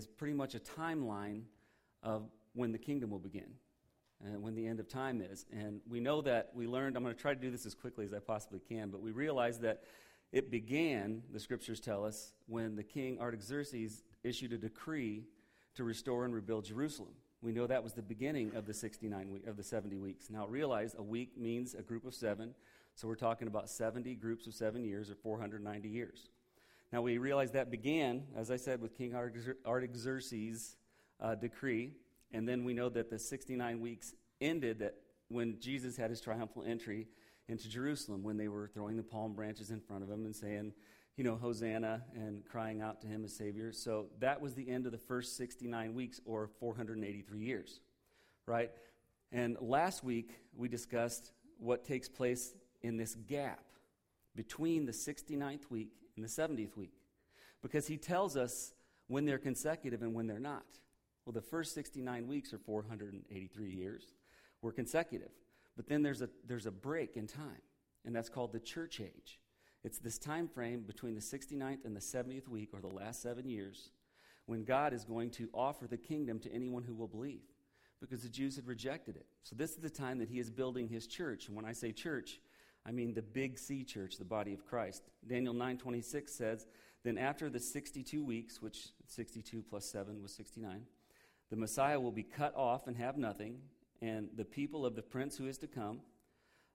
is pretty much a timeline of when the kingdom will begin and when the end of time is. And we know that we learned, I'm going to try to do this as quickly as I possibly can, but we realize that it began, the scriptures tell us, when the king Artaxerxes issued a decree to restore and rebuild Jerusalem. We know that was the beginning of the 69 week, of the 70 weeks. Now realize a week means a group of 7, so we're talking about 70 groups of 7 years or 490 years. Now we realize that began, as I said, with King Artaxerxes' uh, decree, and then we know that the 69 weeks ended that when Jesus had his triumphal entry into Jerusalem, when they were throwing the palm branches in front of him and saying, you know, Hosanna and crying out to him as Savior. So that was the end of the first 69 weeks or 483 years, right? And last week we discussed what takes place in this gap between the 69th week and the 70th week because he tells us when they're consecutive and when they're not. Well, the first 69 weeks or 483 years were consecutive. But then there's a, there's a break in time, and that's called the church age. It's this time frame between the 69th and the 70th week, or the last seven years, when God is going to offer the kingdom to anyone who will believe, because the Jews had rejected it. So this is the time that he is building his church. And when I say church, I mean the big C church, the body of Christ. Daniel 9:26 says, "Then after the 62 weeks, which 62 plus 7 was 69, the Messiah will be cut off and have nothing, and the people of the prince who is to come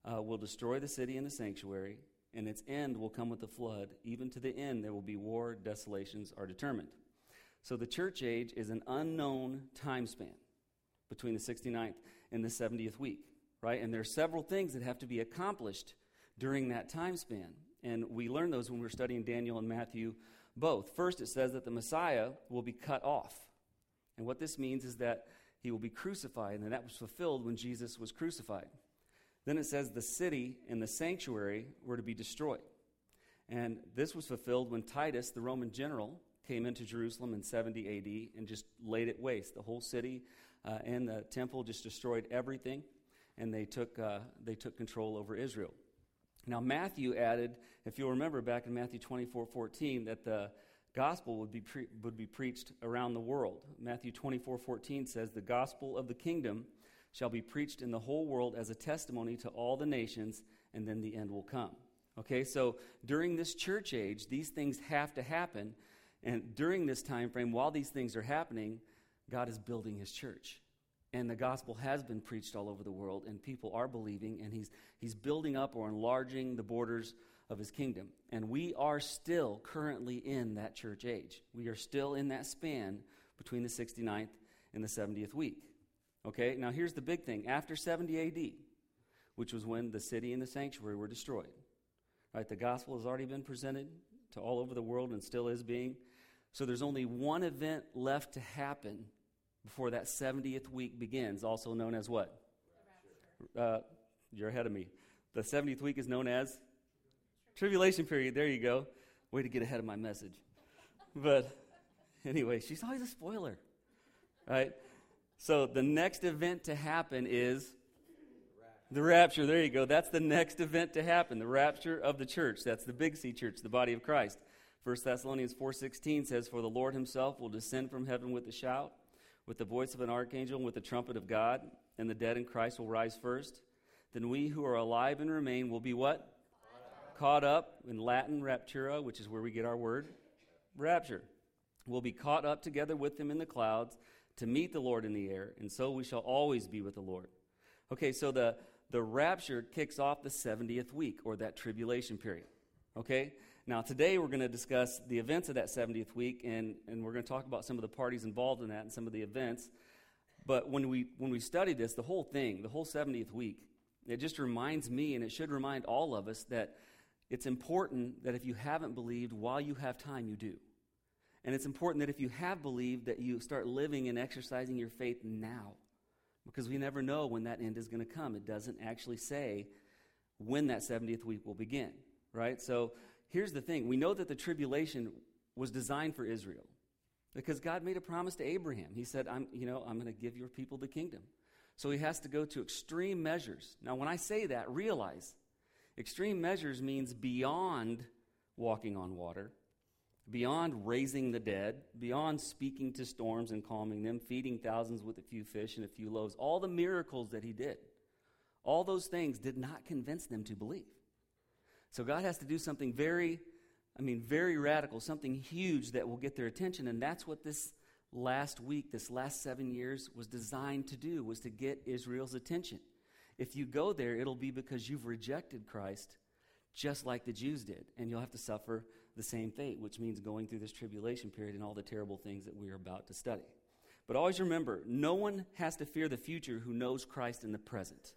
uh, will destroy the city and the sanctuary, and its end will come with the flood. Even to the end, there will be war, desolations are determined. So the church age is an unknown time span between the 69th and the 70th week, right? And there are several things that have to be accomplished during that time span. And we learn those when we're studying Daniel and Matthew both. First, it says that the Messiah will be cut off. And what this means is that he will be crucified, and that was fulfilled when Jesus was crucified. Then it says the city and the sanctuary were to be destroyed. And this was fulfilled when Titus, the Roman general, came into Jerusalem in 70 AD and just laid it waste. The whole city uh, and the temple just destroyed everything, and they took, uh, they took control over Israel. Now, Matthew added, if you'll remember back in Matthew 24 14, that the gospel would be, pre- would be preached around the world. Matthew 24 14 says, The gospel of the kingdom shall be preached in the whole world as a testimony to all the nations, and then the end will come. Okay, so during this church age, these things have to happen. And during this time frame, while these things are happening, God is building his church. And the gospel has been preached all over the world, and people are believing, and he's, he's building up or enlarging the borders of his kingdom. And we are still currently in that church age. We are still in that span between the 69th and the 70th week. Okay, now here's the big thing. After 70 AD, which was when the city and the sanctuary were destroyed, right? The gospel has already been presented to all over the world and still is being. So there's only one event left to happen before that 70th week begins, also known as what? Uh, you're ahead of me. The 70th week is known as Tribulation period. There you go. Way to get ahead of my message. But anyway, she's always a spoiler, right? So the next event to happen is the rapture. There you go. That's the next event to happen. The rapture of the church. That's the big C church, the body of Christ. 1 Thessalonians 4:16 says, "For the Lord himself will descend from heaven with a shout, with the voice of an archangel, and with the trumpet of God, and the dead in Christ will rise first. Then we who are alive and remain will be what? caught up in Latin raptura, which is where we get our word rapture. We'll be caught up together with them in the clouds to meet the Lord in the air, and so we shall always be with the Lord. Okay, so the, the rapture kicks off the 70th week or that tribulation period. Okay? Now, today we're going to discuss the events of that 70th week, and, and we're going to talk about some of the parties involved in that and some of the events. But when we, when we study this, the whole thing, the whole 70th week, it just reminds me, and it should remind all of us, that it's important that if you haven't believed while you have time, you do. And it's important that if you have believed, that you start living and exercising your faith now. Because we never know when that end is going to come. It doesn't actually say when that 70th week will begin, right? So here's the thing we know that the tribulation was designed for Israel because God made a promise to Abraham. He said, I'm, you know, I'm going to give your people the kingdom. So he has to go to extreme measures. Now, when I say that, realize Extreme measures means beyond walking on water. beyond raising the dead, beyond speaking to storms and calming them, feeding thousands with a few fish and a few loaves, all the miracles that he did, all those things did not convince them to believe. So God has to do something very, I mean, very radical, something huge that will get their attention. And that's what this last week, this last seven years, was designed to do, was to get Israel's attention. If you go there, it'll be because you've rejected Christ just like the Jews did, and you'll have to suffer the same fate, which means going through this tribulation period and all the terrible things that we are about to study. But always remember, no one has to fear the future who knows Christ in the present.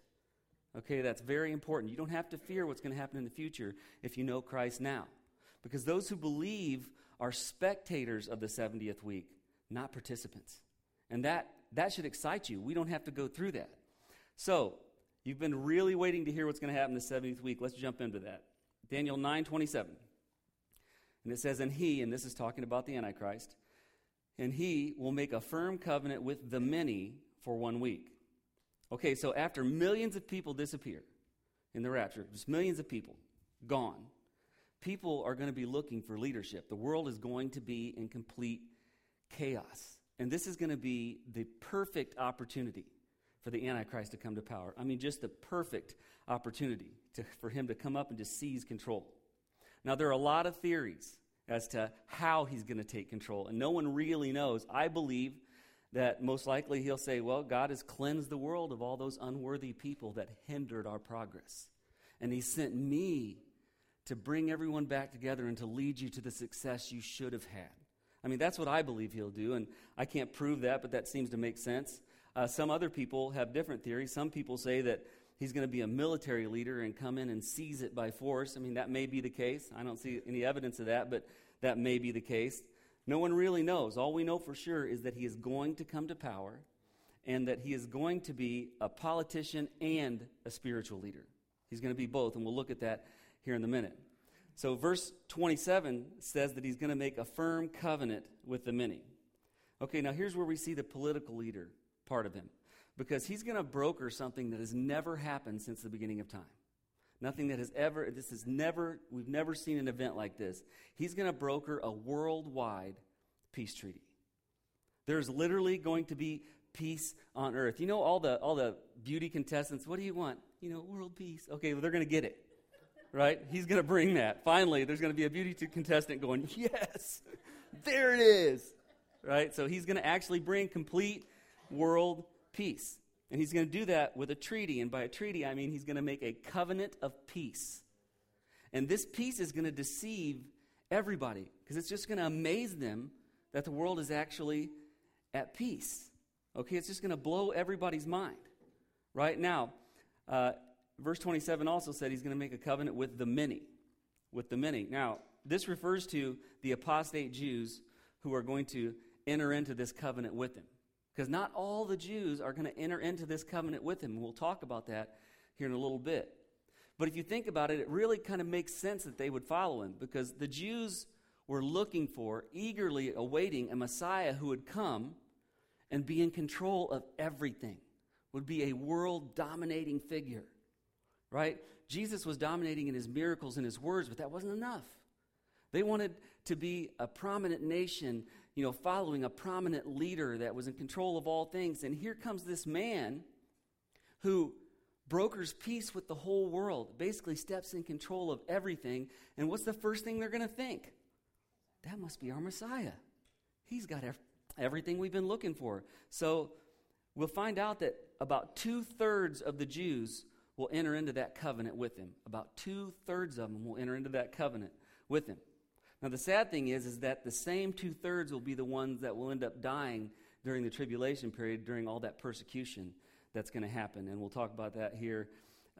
Okay, that's very important. You don't have to fear what's going to happen in the future if you know Christ now. Because those who believe are spectators of the 70th week, not participants. And that, that should excite you. We don't have to go through that. So, you've been really waiting to hear what's going to happen the 70th week. Let's jump into that. Daniel 9 27. And it says, And he, and this is talking about the Antichrist, and he will make a firm covenant with the many for one week. Okay, so after millions of people disappear in the rapture, just millions of people gone, people are going to be looking for leadership. The world is going to be in complete chaos. And this is going to be the perfect opportunity for the Antichrist to come to power. I mean, just the perfect opportunity to, for him to come up and just seize control. Now, there are a lot of theories as to how he's going to take control, and no one really knows. I believe that most likely he'll say, Well, God has cleansed the world of all those unworthy people that hindered our progress. And he sent me to bring everyone back together and to lead you to the success you should have had. I mean, that's what I believe he'll do, and I can't prove that, but that seems to make sense. Uh, some other people have different theories. Some people say that he's going to be a military leader and come in and seize it by force. I mean, that may be the case. I don't see any evidence of that, but that may be the case. No one really knows. All we know for sure is that he is going to come to power and that he is going to be a politician and a spiritual leader. He's going to be both, and we'll look at that here in a minute. So, verse 27 says that he's going to make a firm covenant with the many. Okay, now here's where we see the political leader part of him because he's going to broker something that has never happened since the beginning of time. Nothing that has ever, this is never, we've never seen an event like this. He's going to broker a worldwide peace treaty. There's literally going to be peace on earth. You know, all the, all the beauty contestants, what do you want? You know, world peace. Okay, well, they're going to get it, right? He's going to bring that. Finally, there's going to be a beauty contestant going, yes, there it is, right? So he's going to actually bring complete world peace. And he's going to do that with a treaty. And by a treaty, I mean he's going to make a covenant of peace. And this peace is going to deceive everybody because it's just going to amaze them that the world is actually at peace. Okay, it's just going to blow everybody's mind. Right now, uh, verse 27 also said he's going to make a covenant with the many. With the many. Now, this refers to the apostate Jews who are going to enter into this covenant with him. Because not all the Jews are going to enter into this covenant with him. We'll talk about that here in a little bit. But if you think about it, it really kind of makes sense that they would follow him because the Jews were looking for, eagerly awaiting a Messiah who would come and be in control of everything, would be a world dominating figure, right? Jesus was dominating in his miracles and his words, but that wasn't enough. They wanted to be a prominent nation you know, following a prominent leader that was in control of all things. And here comes this man who brokers peace with the whole world, basically steps in control of everything. And what's the first thing they're going to think? That must be our Messiah. He's got ev- everything we've been looking for. So we'll find out that about two thirds of the Jews will enter into that covenant with him. About two thirds of them will enter into that covenant with him. Now, the sad thing is, is that the same two thirds will be the ones that will end up dying during the tribulation period, during all that persecution that's going to happen. And we'll talk about that here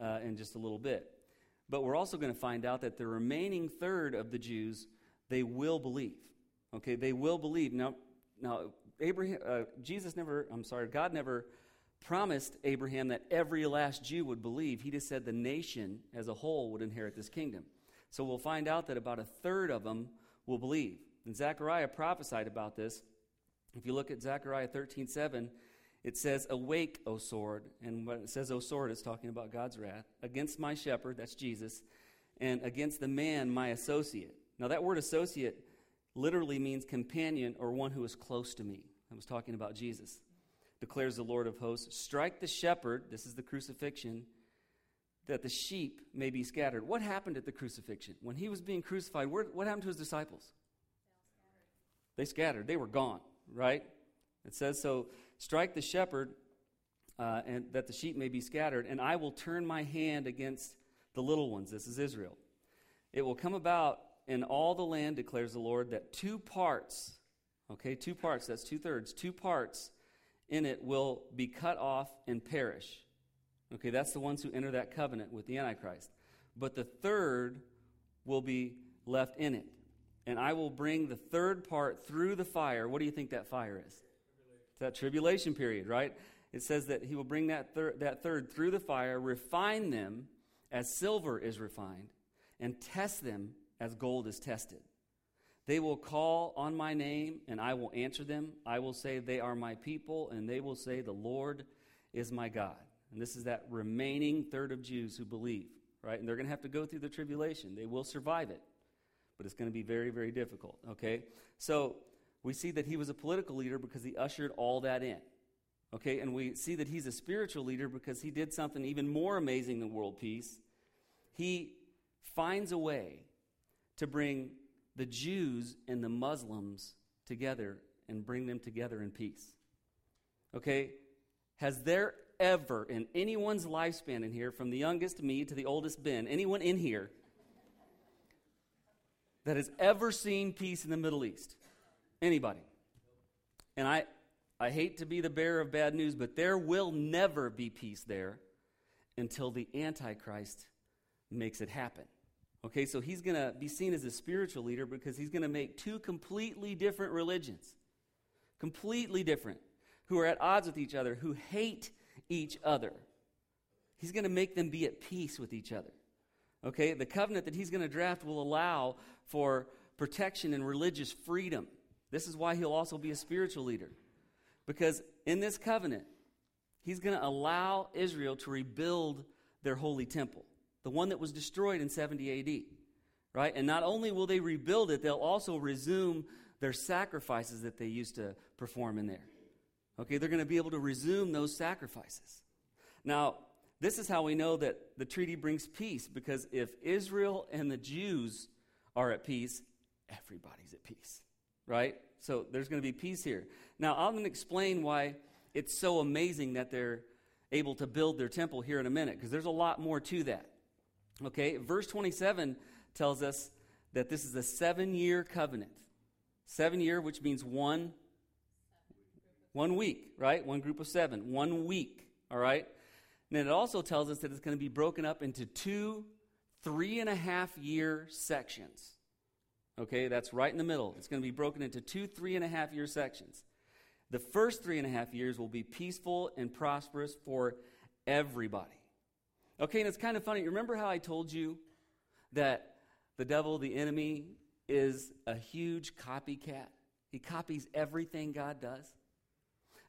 uh, in just a little bit. But we're also going to find out that the remaining third of the Jews, they will believe. Okay, they will believe. Now, now Abraham, uh, Jesus never, I'm sorry, God never promised Abraham that every last Jew would believe. He just said the nation as a whole would inherit this kingdom. So we'll find out that about a third of them will believe. And Zechariah prophesied about this. If you look at Zechariah 13 7, it says, Awake, O sword. And when it says, O sword, it's talking about God's wrath, against my shepherd, that's Jesus, and against the man, my associate. Now, that word associate literally means companion or one who is close to me. I was talking about Jesus. Declares the Lord of hosts Strike the shepherd, this is the crucifixion, that the sheep may be scattered. What happened at the crucifixion? When he was being crucified, what happened to his disciples? They scattered. They were gone, right? It says, So strike the shepherd, uh, and that the sheep may be scattered, and I will turn my hand against the little ones. This is Israel. It will come about in all the land, declares the Lord, that two parts, okay, two parts, that's two thirds, two parts in it will be cut off and perish. Okay, that's the ones who enter that covenant with the Antichrist. But the third will be left in it. And I will bring the third part through the fire. What do you think that fire is? It's that tribulation period, right? It says that he will bring that, thir- that third through the fire, refine them as silver is refined, and test them as gold is tested. They will call on my name, and I will answer them. I will say, They are my people, and they will say, The Lord is my God. And this is that remaining third of Jews who believe, right? And they're going to have to go through the tribulation. They will survive it, but it's going to be very, very difficult, okay? So we see that he was a political leader because he ushered all that in. Okay, and we see that he's a spiritual leader because he did something even more amazing than world peace. He finds a way to bring the Jews and the Muslims together and bring them together in peace. Okay? Has there ever in anyone's lifespan in here, from the youngest me to the oldest Ben, anyone in here that has ever seen peace in the Middle East? Anybody? And I, I hate to be the bearer of bad news, but there will never be peace there until the Antichrist makes it happen. Okay, so he's going to be seen as a spiritual leader because he's going to make two completely different religions, completely different, who are at odds with each other, who hate each other. He's going to make them be at peace with each other. Okay, the covenant that he's going to draft will allow for protection and religious freedom. This is why he'll also be a spiritual leader. Because in this covenant, he's going to allow Israel to rebuild their holy temple the one that was destroyed in 70 AD. Right? And not only will they rebuild it, they'll also resume their sacrifices that they used to perform in there. Okay, they're going to be able to resume those sacrifices. Now, this is how we know that the treaty brings peace because if Israel and the Jews are at peace, everybody's at peace, right? So there's going to be peace here. Now, I'm going to explain why it's so amazing that they're able to build their temple here in a minute because there's a lot more to that. Okay, verse 27 tells us that this is a seven year covenant. Seven year, which means one, one week, right? One group of seven, one week, all right? And then it also tells us that it's going to be broken up into two three and a half year sections. Okay, that's right in the middle. It's going to be broken into two three and a half year sections. The first three and a half years will be peaceful and prosperous for everybody. Okay, and it's kind of funny. Remember how I told you that the devil, the enemy, is a huge copycat? He copies everything God does.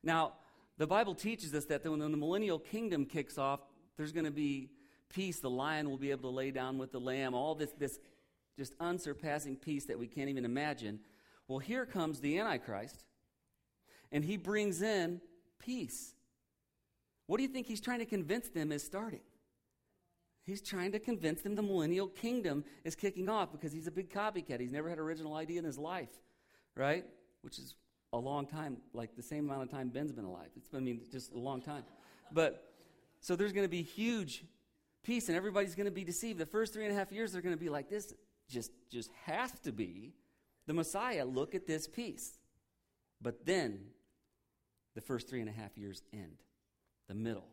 Now, the Bible teaches us that when the millennial kingdom kicks off, there's going to be peace. The lion will be able to lay down with the lamb, all this, this just unsurpassing peace that we can't even imagine. Well, here comes the Antichrist, and he brings in peace. What do you think he's trying to convince them is starting? He's trying to convince them the millennial kingdom is kicking off because he's a big copycat. He's never had an original idea in his life, right? Which is a long time, like the same amount of time Ben's been alive. It's been, I mean, just a long time. But so there's going to be huge peace, and everybody's going to be deceived. The first three and a half years, they're going to be like, this just, just has to be the Messiah. Look at this peace. But then the first three and a half years end, the middle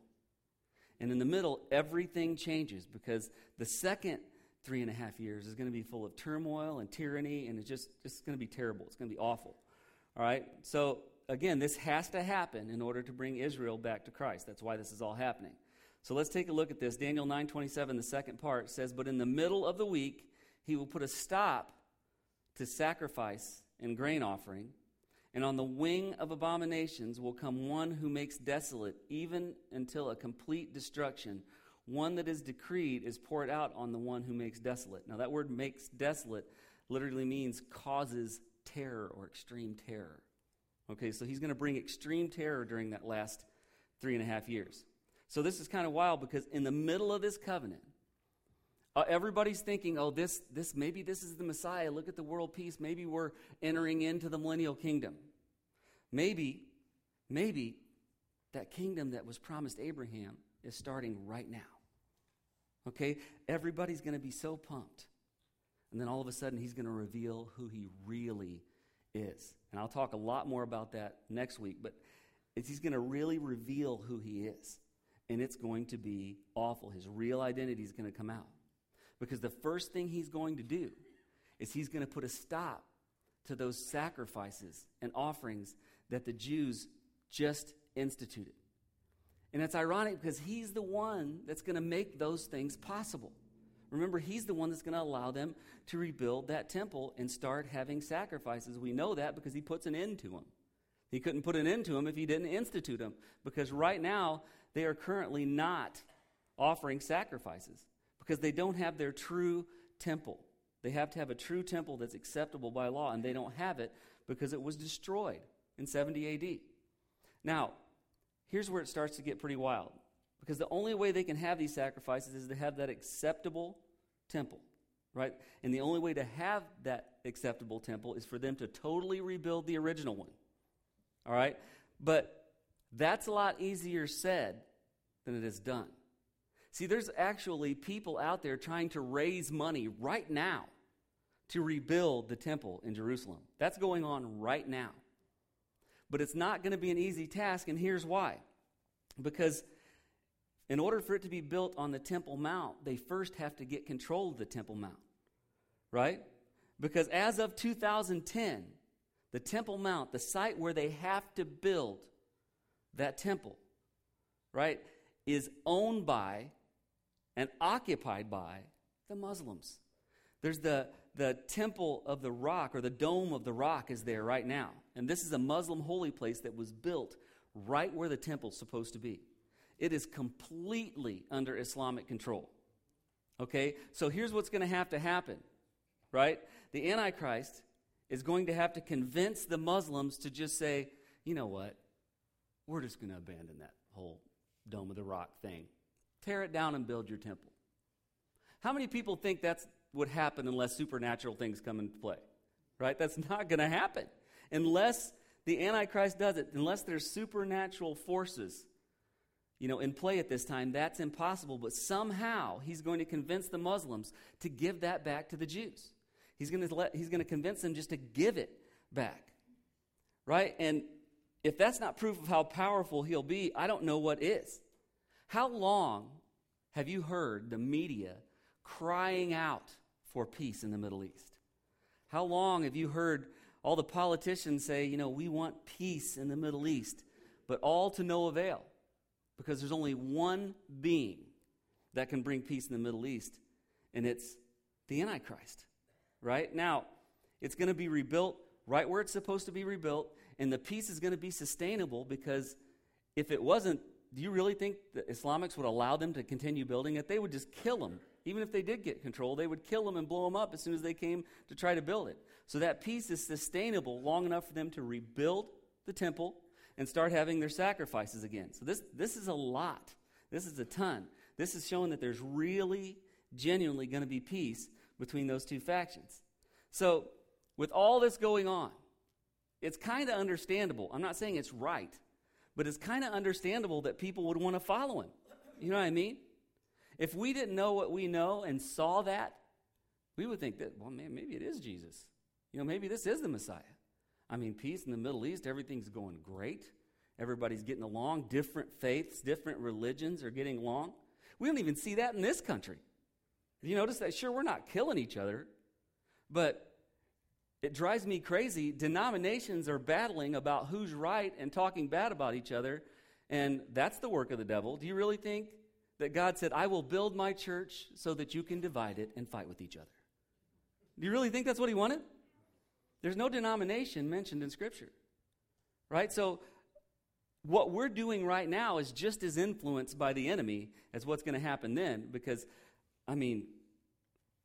and in the middle, everything changes because the second three and a half years is going to be full of turmoil and tyranny, and it's just, just going to be terrible. It's going to be awful. All right? So, again, this has to happen in order to bring Israel back to Christ. That's why this is all happening. So let's take a look at this. Daniel 9:27, the second part says, "But in the middle of the week, he will put a stop to sacrifice and grain offering and on the wing of abominations will come one who makes desolate, even until a complete destruction. One that is decreed is poured out on the one who makes desolate. Now, that word makes desolate literally means causes terror or extreme terror. Okay, so he's going to bring extreme terror during that last three and a half years. So this is kind of wild because in the middle of this covenant, uh, everybody's thinking, oh, this, this, maybe this is the Messiah. Look at the world peace. Maybe we're entering into the millennial kingdom. Maybe, maybe that kingdom that was promised Abraham is starting right now. Okay? Everybody's going to be so pumped. And then all of a sudden, he's going to reveal who he really is. And I'll talk a lot more about that next week, but he's going to really reveal who he is. And it's going to be awful. His real identity is going to come out. Because the first thing he's going to do is he's going to put a stop to those sacrifices and offerings that the Jews just instituted. And it's ironic because he's the one that's going to make those things possible. Remember, he's the one that's going to allow them to rebuild that temple and start having sacrifices. We know that because he puts an end to them. He couldn't put an end to them if he didn't institute them, because right now they are currently not offering sacrifices because they don't have their true temple. They have to have a true temple that's acceptable by law, and they don't have it because it was destroyed in 70 AD. Now, here's where it starts to get pretty wild. Because the only way they can have these sacrifices is to have that acceptable temple, right? And the only way to have that acceptable temple is for them to totally rebuild the original one, all right? But that's a lot easier said than it is done. See, there's actually people out there trying to raise money right now to rebuild the temple in Jerusalem. That's going on right now. But it's not going to be an easy task, and here's why. Because in order for it to be built on the Temple Mount, they first have to get control of the Temple Mount, right? Because as of 2010, the Temple Mount, the site where they have to build that temple, right, is owned by and occupied by the Muslims. There's the, the Temple of the Rock, or the Dome of the Rock, is there right now. And this is a Muslim holy place that was built right where the temple's supposed to be. It is completely under Islamic control. Okay? So here's what's going to have to happen, right? The Antichrist is going to have to convince the Muslims to just say, you know what? We're just going to abandon that whole Dome of the Rock thing. Tear it down and build your temple. How many people think that's would happen unless supernatural things come into play? Right? That's not going to happen. Unless the Antichrist does it, unless there's supernatural forces you know, in play at this time, that's impossible. But somehow he's going to convince the Muslims to give that back to the Jews. He's going to let, he's going to convince them just to give it back. Right? And if that's not proof of how powerful he'll be, I don't know what is. How long have you heard the media crying out for peace in the Middle East? How long have you heard all the politicians say, you know, we want peace in the Middle East, but all to no avail? Because there's only one being that can bring peace in the Middle East, and it's the Antichrist. Right? Now, it's going to be rebuilt right where it's supposed to be rebuilt, and the peace is going to be sustainable because if it wasn't, do you really think the Islamics would allow them to continue building it? They would just kill them. Even if they did get control, they would kill them and blow them up as soon as they came to try to build it. So that peace is sustainable long enough for them to rebuild the temple and start having their sacrifices again. So this, this is a lot. This is a ton. This is showing that there's really, genuinely going to be peace between those two factions. So, with all this going on, it's kind of understandable. I'm not saying it's right, but it's kind of understandable that people would want to follow him. You know what I mean? If we didn't know what we know and saw that, we would think that, well, man, maybe it is Jesus. You know, maybe this is the Messiah. I mean, peace in the Middle East, everything's going great. Everybody's getting along. Different faiths, different religions are getting along. We don't even see that in this country. You notice that? Sure, we're not killing each other, but it drives me crazy. Denominations are battling about who's right and talking bad about each other, and that's the work of the devil. Do you really think that God said, I will build my church so that you can divide it and fight with each other? Do you really think that's what he wanted? There's no denomination mentioned in Scripture. Right? So, what we're doing right now is just as influenced by the enemy as what's going to happen then. Because, I mean,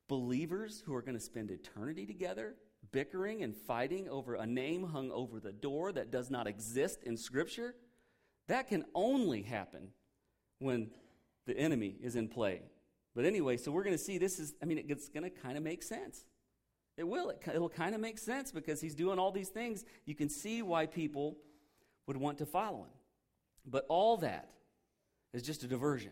believers who are going to spend eternity together bickering and fighting over a name hung over the door that does not exist in Scripture, that can only happen when the enemy is in play. But anyway, so we're going to see this is, I mean, it's going to kind of make sense. It will. It, it'll kind of make sense because he's doing all these things. You can see why people would want to follow him. But all that is just a diversion.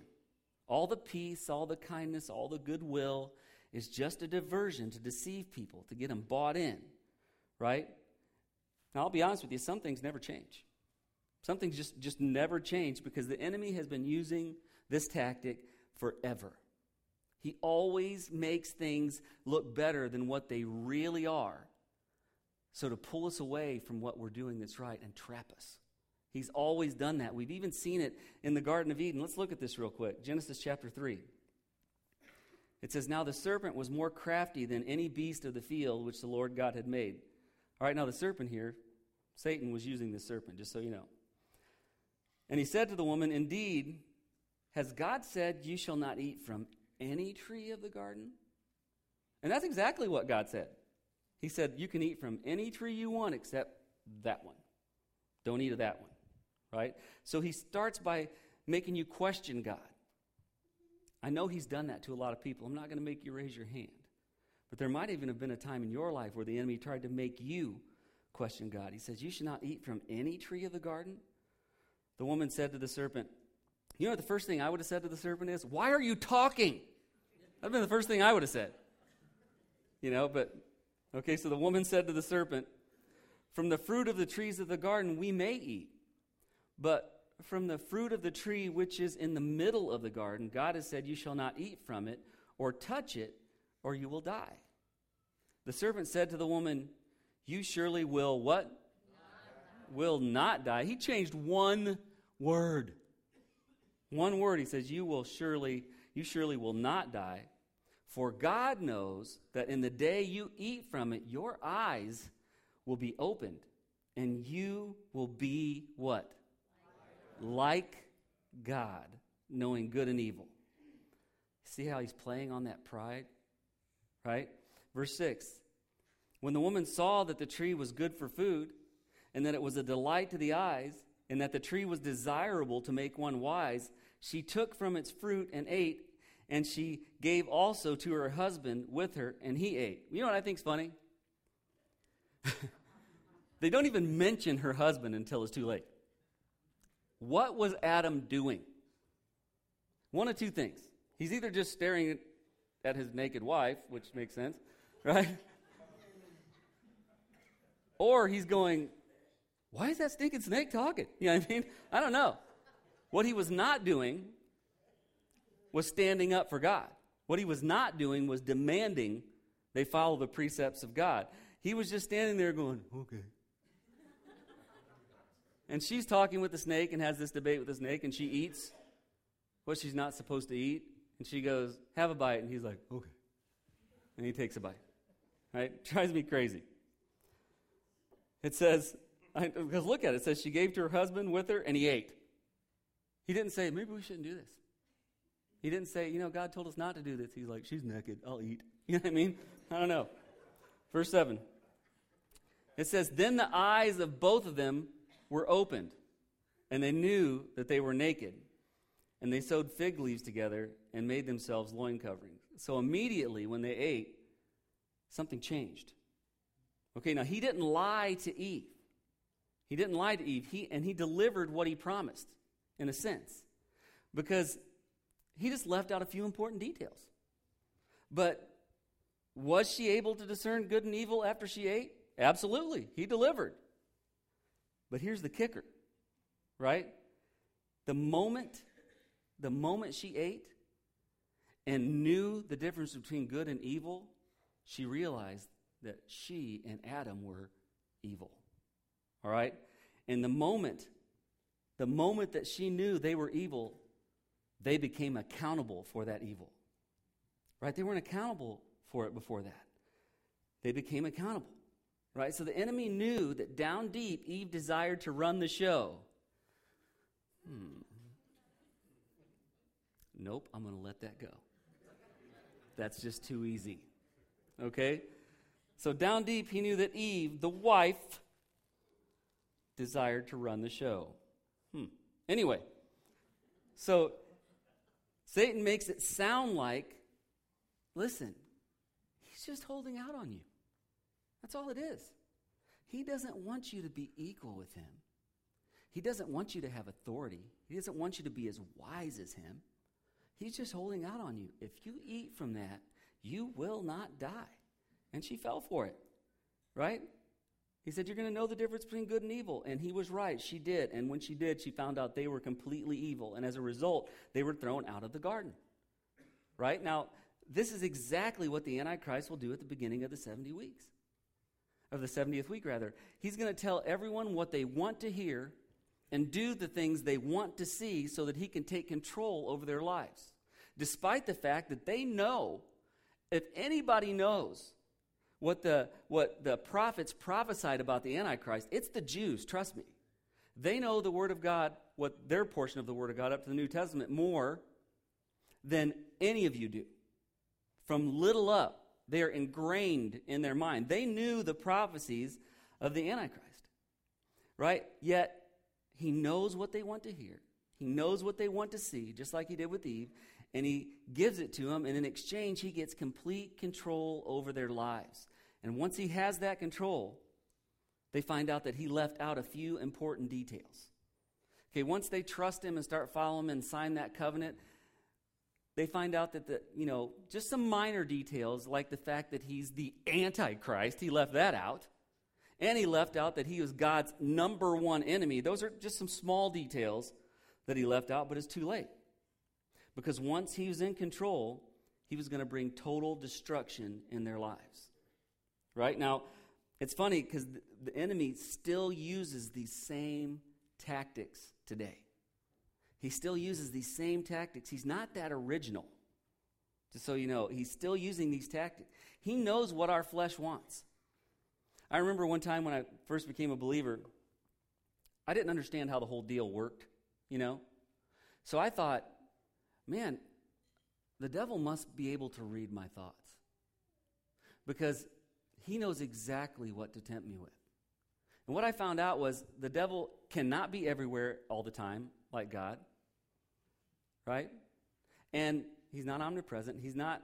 All the peace, all the kindness, all the goodwill is just a diversion to deceive people, to get them bought in, right? Now, I'll be honest with you, some things never change. Some things just, just never change because the enemy has been using this tactic forever. He always makes things look better than what they really are. So, to pull us away from what we're doing that's right and trap us. He's always done that. We've even seen it in the Garden of Eden. Let's look at this real quick. Genesis chapter 3. It says, Now the serpent was more crafty than any beast of the field which the Lord God had made. All right, now the serpent here, Satan was using the serpent, just so you know. And he said to the woman, Indeed, has God said, You shall not eat from any tree of the garden? And that's exactly what God said. He said, You can eat from any tree you want except that one. Don't eat of that one, right? So he starts by making you question God. I know he's done that to a lot of people. I'm not going to make you raise your hand. But there might even have been a time in your life where the enemy tried to make you question God. He says, You should not eat from any tree of the garden. The woman said to the serpent, You know what the first thing I would have said to the serpent is? Why are you talking? That'd been the first thing I would have said. You know, but okay, so the woman said to the serpent, From the fruit of the trees of the garden we may eat, but from the fruit of the tree which is in the middle of the garden, God has said, You shall not eat from it or touch it, or you will die. The serpent said to the woman, You surely will what? Not will not die. He changed one word. One word. He says, You will surely, you surely will not die. For God knows that in the day you eat from it, your eyes will be opened, and you will be what? Like God, knowing good and evil. See how he's playing on that pride? Right? Verse 6 When the woman saw that the tree was good for food, and that it was a delight to the eyes, and that the tree was desirable to make one wise, she took from its fruit and ate and she gave also to her husband with her, and he ate. You know what I think's funny? they don't even mention her husband until it's too late. What was Adam doing? One of two things. He's either just staring at his naked wife, which makes sense, right? or he's going, Why is that stinking snake talking? You know what I mean? I don't know. What he was not doing was standing up for God. What he was not doing was demanding they follow the precepts of God. He was just standing there going, okay. and she's talking with the snake and has this debate with the snake, and she eats what she's not supposed to eat. And she goes, have a bite. And he's like, okay. And he takes a bite. Right? Drives me crazy. It says, because look at it, it says she gave to her husband with her and he ate. He didn't say, maybe we shouldn't do this. He didn't say, you know, God told us not to do this. He's like, she's naked. I'll eat. You know what I mean? I don't know. Verse 7. It says, Then the eyes of both of them were opened, and they knew that they were naked. And they sewed fig leaves together and made themselves loin coverings. So immediately when they ate, something changed. Okay, now he didn't lie to Eve. He didn't lie to Eve. He, and he delivered what he promised, in a sense. Because he just left out a few important details. But was she able to discern good and evil after she ate? Absolutely. He delivered. But here's the kicker, right? The moment the moment she ate and knew the difference between good and evil, she realized that she and Adam were evil. All right? And the moment the moment that she knew they were evil, they became accountable for that evil. Right? They weren't accountable for it before that. They became accountable. Right? So the enemy knew that down deep, Eve desired to run the show. Hmm. Nope, I'm going to let that go. That's just too easy. Okay? So down deep, he knew that Eve, the wife, desired to run the show. Anyway, so Satan makes it sound like, listen, he's just holding out on you. That's all it is. He doesn't want you to be equal with him. He doesn't want you to have authority. He doesn't want you to be as wise as him. He's just holding out on you. If you eat from that, you will not die. And she fell for it, right? He said, You're going to know the difference between good and evil. And he was right. She did. And when she did, she found out they were completely evil. And as a result, they were thrown out of the garden. Right? Now, this is exactly what the Antichrist will do at the beginning of the 70 weeks, of the 70th week, rather. He's going to tell everyone what they want to hear and do the things they want to see so that he can take control over their lives. Despite the fact that they know, if anybody knows what the, what the prophets prophesied about the Antichrist, it's the Jews, trust me. They know the Word of God, what their portion of the Word of God up to the New Testament, more than any of you do. From little up, they are ingrained in their mind. They knew the prophecies of the Antichrist, right? Yet, he knows what they want to hear. He knows what they want to see, just like he did with Eve, and he gives it to them, and in exchange, he gets complete control over their lives. And once he has that control, they find out that he left out a few important details. Okay, once they trust him and start following him and sign that covenant, they find out that the, you know, just some minor details like the fact that he's the antichrist, he left that out. And he left out that he was God's number one enemy. Those are just some small details that he left out, but it's too late. Because once he was in control, he was going to bring total destruction in their lives. Right? Now, it's funny because the, enemy still uses these same tactics today. He still uses these same tactics. He's not that original. Just so you know, he's still using these tactics. He knows what our flesh wants. I remember one time when I first became a believer, I didn't understand how the whole deal worked, you know? So I thought, man, the devil must be able to read my thoughts because he knows exactly what to tempt me with. And what I found out was the devil cannot be everywhere all the time like God, right? And he's not omnipresent. He's not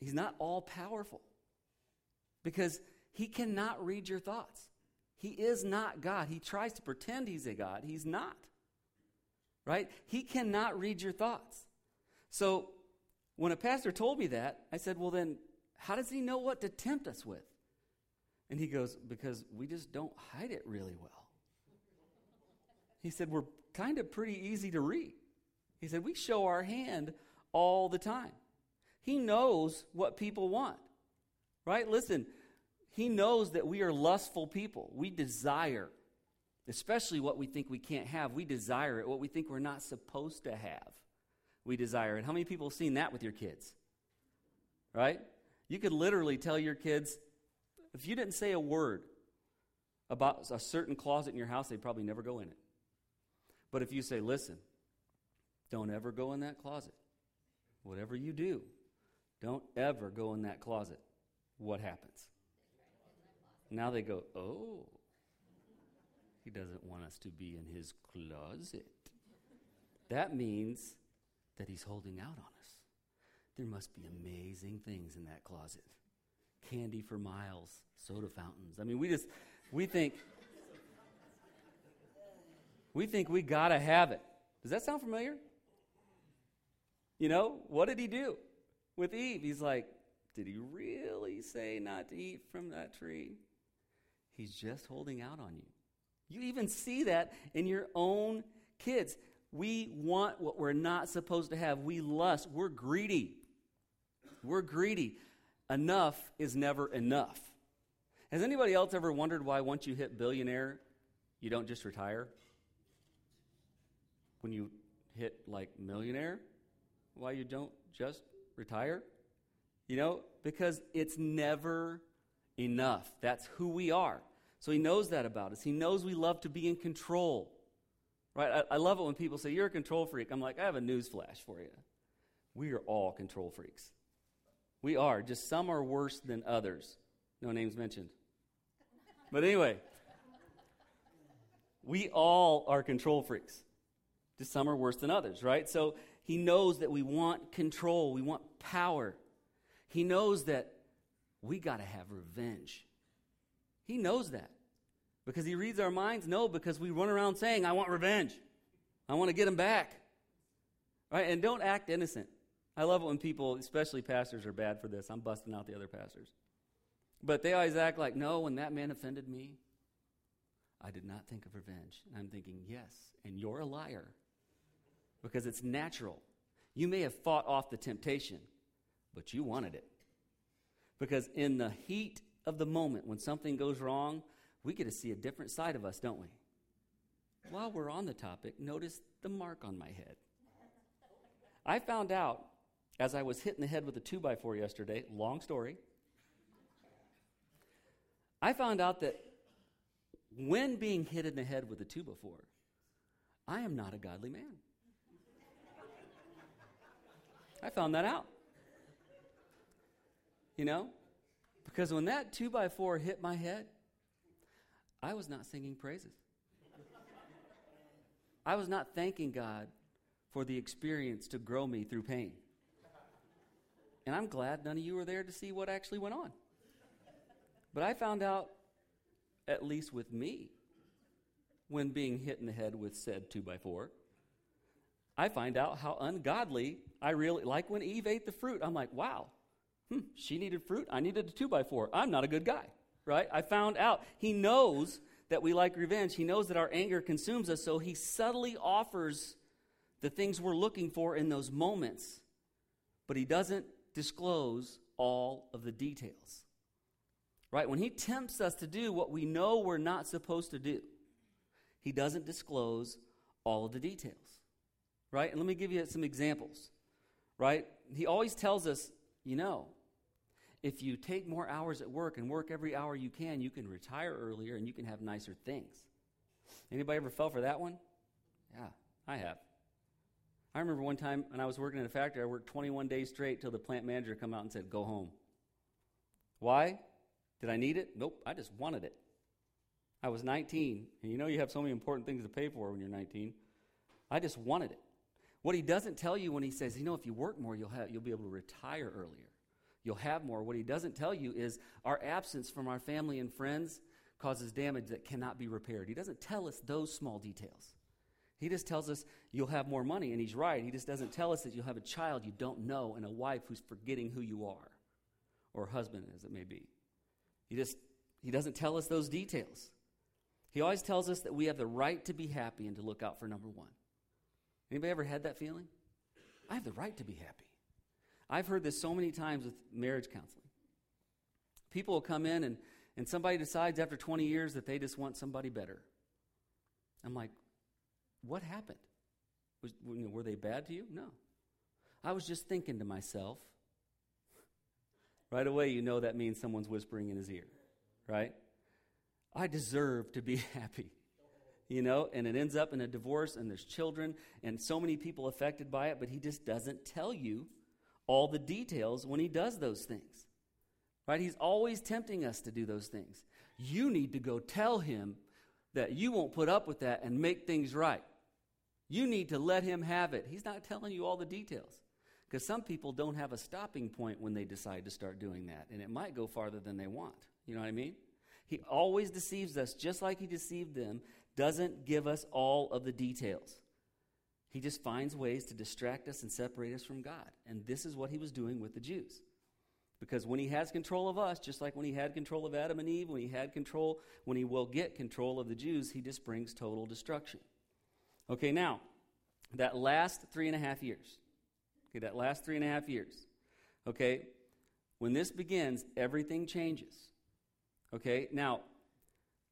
he's not all powerful. Because he cannot read your thoughts. He is not God. He tries to pretend he's a God. He's not. Right? He cannot read your thoughts. So when a pastor told me that, I said, well, then how does he know what to tempt us with? And he goes, because we just don't hide it really well. He said, we're kind of pretty easy to read. He said, we show our hand all the time. He knows what people want. Right? Listen, he knows that we are lustful people. We desire, especially what we think we can't have. We desire it. What we think we're not supposed to have, we desire it. How many people have seen that with your kids? Right? You could literally tell your kids, if you didn't say a word about a certain closet in your house, they'd probably never go in it. But if you say, listen, don't ever go in that closet. Whatever you do, don't ever go in that closet. What happens? Now they go, oh, he doesn't want us to be in his closet. That means that he's holding out on us. There must be amazing things in that closet candy for miles, soda fountains. I mean, we just, we think, we think we gotta have it. Does that sound familiar? You know, what did he do with Eve? He's like, did he really say not to eat from that tree? He's just holding out on you. You even see that in your own kids. We want what we're not supposed to have. We lust. We're greedy. We're greedy. Enough is never enough. Has anybody else ever wondered why once you hit billionaire, you don't just retire? When you hit like millionaire, why you don't just retire? You know, because it's never enough. That's who we are. So he knows that about us. He knows we love to be in control. Right? I, I love it when people say, You're a control freak. I'm like, I have a news flash for you. We are all control freaks. We are. Just some are worse than others. No names mentioned. But anyway, we all are control freaks. Just some are worse than others, right? So he knows that we want control, we want power. He knows that we got to have revenge. He knows that. Because he reads our minds? No, because we run around saying, I want revenge. I want to get him back. Right? And don't act innocent. I love it when people, especially pastors, are bad for this. I'm busting out the other pastors. But they always act like, no, when that man offended me, I did not think of revenge. And I'm thinking, yes, and you're a liar. Because it's natural. You may have fought off the temptation, but you wanted it. Because in the heat of the moment, when something goes wrong, we get to see a different side of us, don't we? While we're on the topic, notice the mark on my head. I found out as I was hit in the head with a 2 by 4 yesterday, long story. I found out that when being hit in the head with a 2 by 4, I am not a godly man. I found that out. You know? Because when that 2 by 4 hit my head, I was not singing praises. I was not thanking God for the experience to grow me through pain. And I'm glad none of you were there to see what actually went on. But I found out, at least with me, when being hit in the head with said 2 by 4 I find out how ungodly I really like when Eve ate the fruit. I'm like, wow, hmm, she needed fruit. I needed a 2 by 4 I'm not a good guy, right? I found out. He knows that we like revenge. He knows that our anger consumes us, so he subtly offers the things we're looking for in those moments, but he doesn't disclose all of the details. Right? When he tempts us to do what we know we're not supposed to do, he doesn't disclose all of the details. Right? And let me give you some examples. Right? He always tells us, you know, if you take more hours at work and work every hour you can, you can retire earlier and you can have nicer things. Anybody ever fell for that one? Yeah, I have. I remember one time when I was working in a factory, I worked 21 days straight till the plant manager come out and said, "Go home." Why? Did I need it? Nope, I just wanted it. I was 19, and you know you have so many important things to pay for when you're 19. I just wanted it. What he doesn't tell you when he says, you know, if you work more, you'll have you'll be able to retire earlier. You'll have more. What he doesn't tell you is our absence from our family and friends causes damage that cannot be repaired. He doesn't tell us those small details. He just tells us you'll have more money, and he's right. He just doesn't tell us that you'll have a child you don't know and a wife who's forgetting who you are, or husband, as it may be. He just he doesn't tell us those details. He always tells us that we have the right to be happy and to look out for number one. Anybody ever had that feeling? I have the right to be happy. I've heard this so many times with marriage counseling. People will come in and, and somebody decides after 20 years that they just want somebody better. I'm like, what happened? Was, were they bad to you? No. I was just thinking to myself. Right away, you know that means someone's whispering in his ear, right? I deserve to be happy. You know, and it ends up in a divorce, and there's children, and so many people affected by it, but he just doesn't tell you all the details when he does those things. Right? He's always tempting us to do those things. You need to go tell him that you won't put up with that and make things right. You need to let him have it. He's not telling you all the details. Because some people don't have a stopping point when they decide to start doing that, and it might go farther than they want. You know what I mean? He always deceives us, just like he deceived them, doesn't give us all of the details. He just finds ways to distract us and separate us from God. And this is what he was doing with the Jews. Because when he has control of us, just like when he had control of Adam and Eve, when he had control, when he will get control of the Jews, he just brings total destruction. Okay, now, that last three and a half years, okay, that last three and a half years, okay, when this begins, everything changes. Okay, now,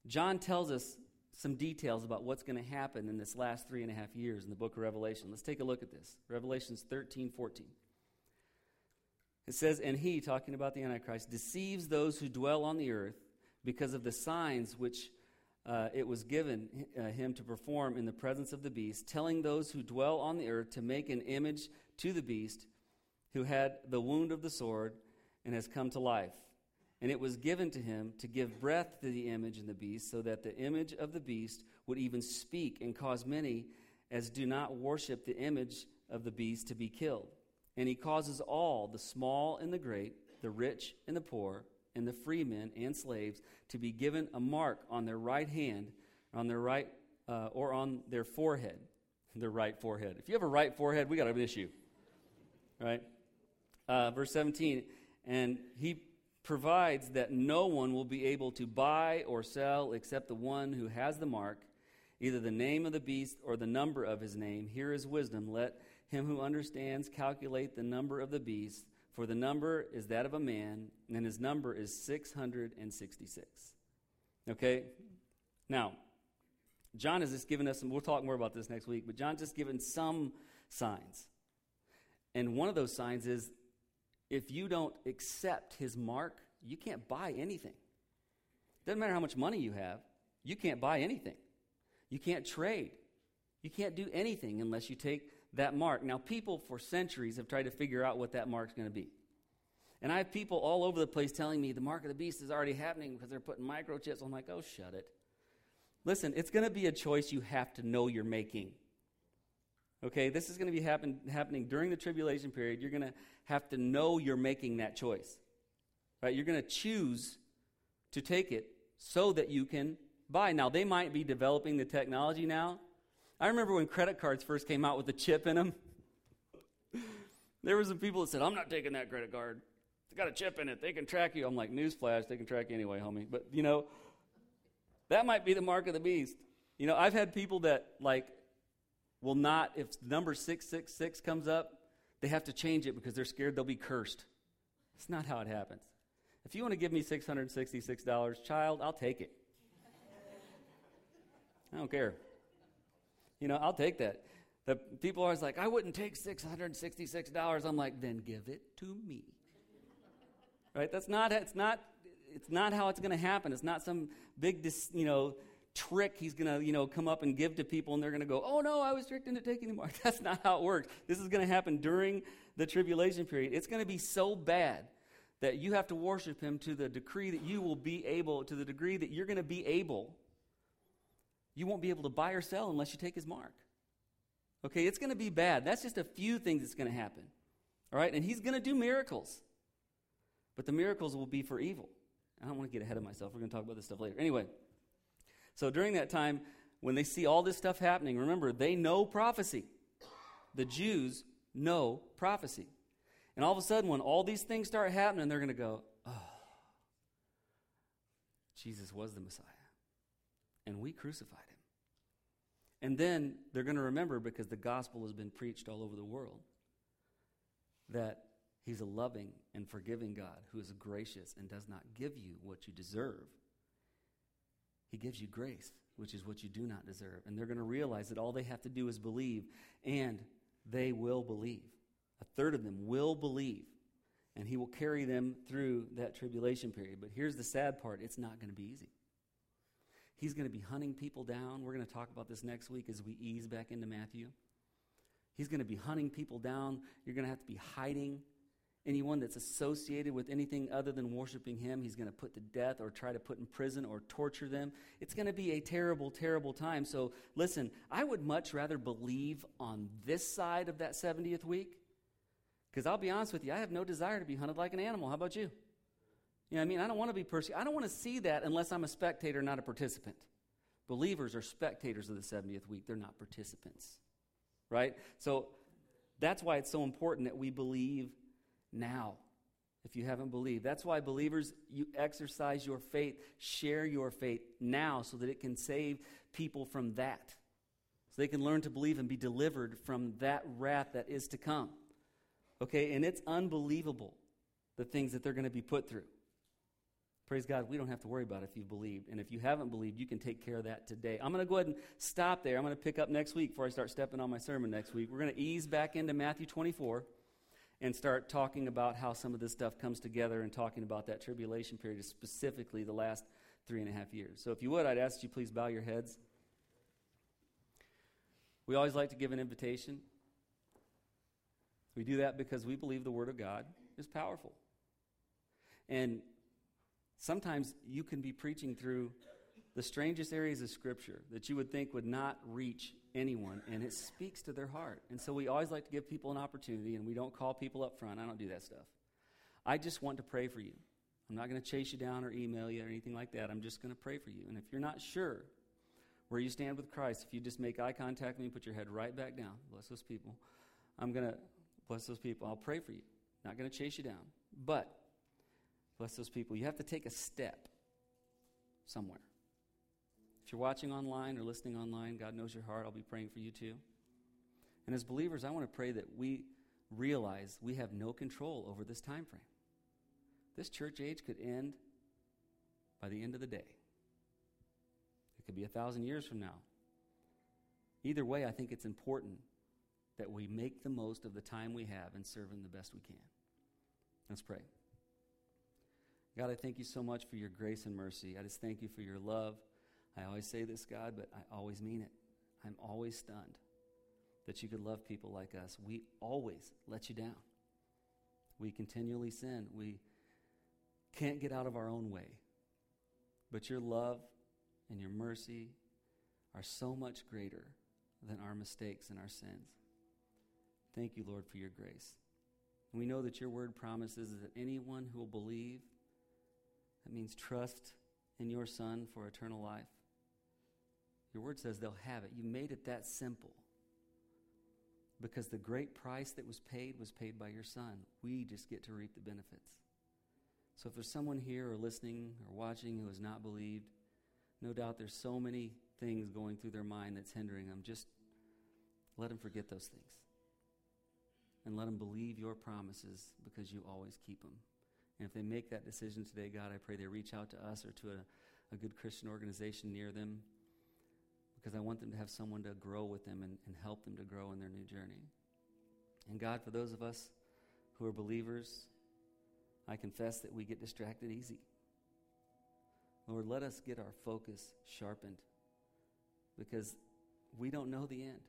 John tells us some details about what's going to happen in this last three and a half years in the book of Revelation. Let's take a look at this. Revelations 13, 14. It says, And he, talking about the Antichrist, deceives those who dwell on the earth because of the signs which uh, it was given uh, him to perform in the presence of the beast, telling those who dwell on the earth to make an image to the beast who had the wound of the sword and has come to life. And it was given to him to give breath to the image in the beast, so that the image of the beast would even speak and cause many as do not worship the image of the beast to be killed. And he causes all, the small and the great, the rich and the poor, and the free men and slaves, to be given a mark on their right hand, on their right, uh, or on their forehead, their right forehead. If you have a right forehead, we got an issue, right? Uh, verse 17, and he provides that no one will be able to buy or sell except the one who has the mark, either the name of the beast or the number of his name. Here is wisdom. Let him who understands calculate the number of the beast, for the number is that of a man, and his number is 666. Okay? Now, John has just given us, and we'll talk more about this next week, but John's just given some signs. And one of those signs is if you don't accept his mark, you can't buy anything. Doesn't matter how much money you have, you can't buy anything. You can't trade. You can't do anything unless you take that mark. Now, people for centuries have tried to figure out what that mark's going to be. And I have people all over the place telling me the mark of the beast is already happening because they're putting microchips. I'm like, oh, shut it. Listen, it's going to be a choice you have to know you're making. Okay, this is going to be happen, happening during the tribulation period. You're going to have to know you're making that choice. Right? You're going to choose to take it so that you can buy. Now, they might be developing the technology now. I remember when credit cards first came out with the chip in them. there were some people that said, I'm not taking that credit card. It's got a chip in it. They can track you. I'm like, newsflash, they can track you anyway, homie. But, you know, that might be the mark of the beast. You know, I've had people that, like, will not, if number 666 comes up, they have to change it because they're scared they'll be cursed. It's not how it happens. If you want to give me $666, child, I'll take it. I don't care. You know, I'll take that. The people are always like, I wouldn't take $666. I'm like, then give it to me. Right? That's not, it's not, it's not how it's going to happen. It's not some big, dis, you know, trick he's going to, you know, come up and give to people and they're going to go, oh no, I was tricked into taking the mark. That's not how it works. This is going to happen during the tribulation period. It's going to be so bad that you have to worship him to the degree that you will be able, to the degree that you're going to be able. You won't be able to buy or sell unless you take his mark. Okay, it's going to be bad. That's just a few things that's going to happen. All right, and he's going to do miracles. But the miracles will be for evil. I don't want to get ahead of myself. We're going to talk about this stuff later. Anyway, so during that time, when they see all this stuff happening, remember, they know prophecy. The Jews know prophecy. And all of a sudden, when all these things start happening, they're going to go, oh, Jesus was the Messiah. And we crucified him. And then they're going to remember, because the gospel has been preached all over the world, that he's a loving and forgiving God who is gracious and does not give you what you deserve he gives you grace, which is what you do not deserve. And they're going to realize that all they have to do is believe, and they will believe. A third of them will believe, and He will carry them through that tribulation period. But here's the sad part it's not going to be easy. He's going to be hunting people down. We're going to talk about this next week as we ease back into Matthew. He's going to be hunting people down. You're going to have to be hiding Anyone that's associated with anything other than worshiping him, he's going to put to death or try to put in prison or torture them. It's going to be a terrible, terrible time. So, listen, I would much rather believe on this side of that 70th week. Because I'll be honest with you, I have no desire to be hunted like an animal. How about you? You I mean? I don't want to be persecuted. I don't want to see that unless I'm a spectator, not a participant. Believers are spectators of the 70th week, they're not participants. Right? So, that's why it's so important that we believe now if you haven't believed. That's why believers, you exercise your faith, share your faith now so that it can save people from that. So they can learn to believe and be delivered from that wrath that is to come. Okay, and it's unbelievable the things that they're going to be put through. Praise God, we don't have to worry about it if you've believed. And if you haven't believed, you can take care of that today. I'm going to go ahead and stop there. I'm going to pick up next week before I start stepping on my sermon next week. We're going to ease back into Matthew 24 and start talking about how some of this stuff comes together and talking about that tribulation period, specifically the last three and a half years. So, if you would, I'd ask you please bow your heads. We always like to give an invitation. We do that because we believe the Word of God is powerful. And Sometimes you can be preaching through the strangest areas of Scripture that you would think would not reach anyone, and it speaks to their heart. And so we always like to give people an opportunity, and we don't call people up front. I don't do that stuff. I just want to pray for you. I'm not going to chase you down or email you or anything like that. I'm just going to pray for you. And if you're not sure where you stand with Christ, if you just make eye contact with me, put your head right back down. Bless those people. I'm going to bless those people. I'll pray for you. Not going to chase you down. But bless those people. You have to take a step somewhere. If you're watching online or listening online, God knows your heart. I'll be praying for you too. And as believers, I want to pray that we realize we have no control over this time frame. This church age could end by the end of the day. It could be a thousand years from now. Either way, I think it's important that we make the most of the time we have and serve Him the best we can. Let's pray. God, I thank you so much for your grace and mercy. I just thank you for your love. I always say this, God, but I always mean it. I'm always stunned that you could love people like us. We always let you down. We continually sin. We can't get out of our own way. But your love and your mercy are so much greater than our mistakes and our sins. Thank you, Lord, for your grace. And we know that your word promises that anyone who will believe, that means trust in your Son for eternal life, your word says they'll have it. You made it that simple. Because the great price that was paid was paid by your Son. We just get to reap the benefits. So if there's someone here or listening or watching who has not believed, no doubt there's so many things going through their mind that's hindering them. Just let them forget those things. And let them believe your promises because you always keep them. And if they make that decision today, God, I pray they reach out to us or to a, a good Christian organization near them because I want them to have someone to grow with them and, and help them to grow in their new journey. And God, for those of us who are believers, I confess that we get distracted easy. Lord, let us get our focus sharpened because we don't know the end.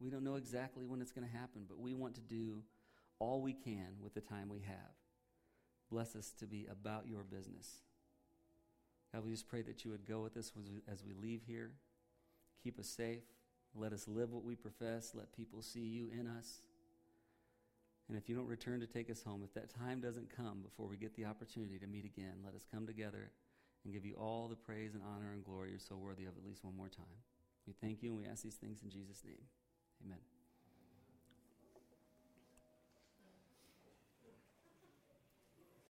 We don't know exactly when it's going to happen, but we want to do all we can with the time we have. Bless us to be about your business. God, we just pray that you would go with us as we leave here. Keep us safe. Let us live what we profess. Let people see you in us. And if you don't return to take us home, if that time doesn't come before we get the opportunity to meet again, let us come together and give you all the praise and honor and glory you're so worthy of at least one more time. We thank you and we ask these things in Jesus' name. Amen.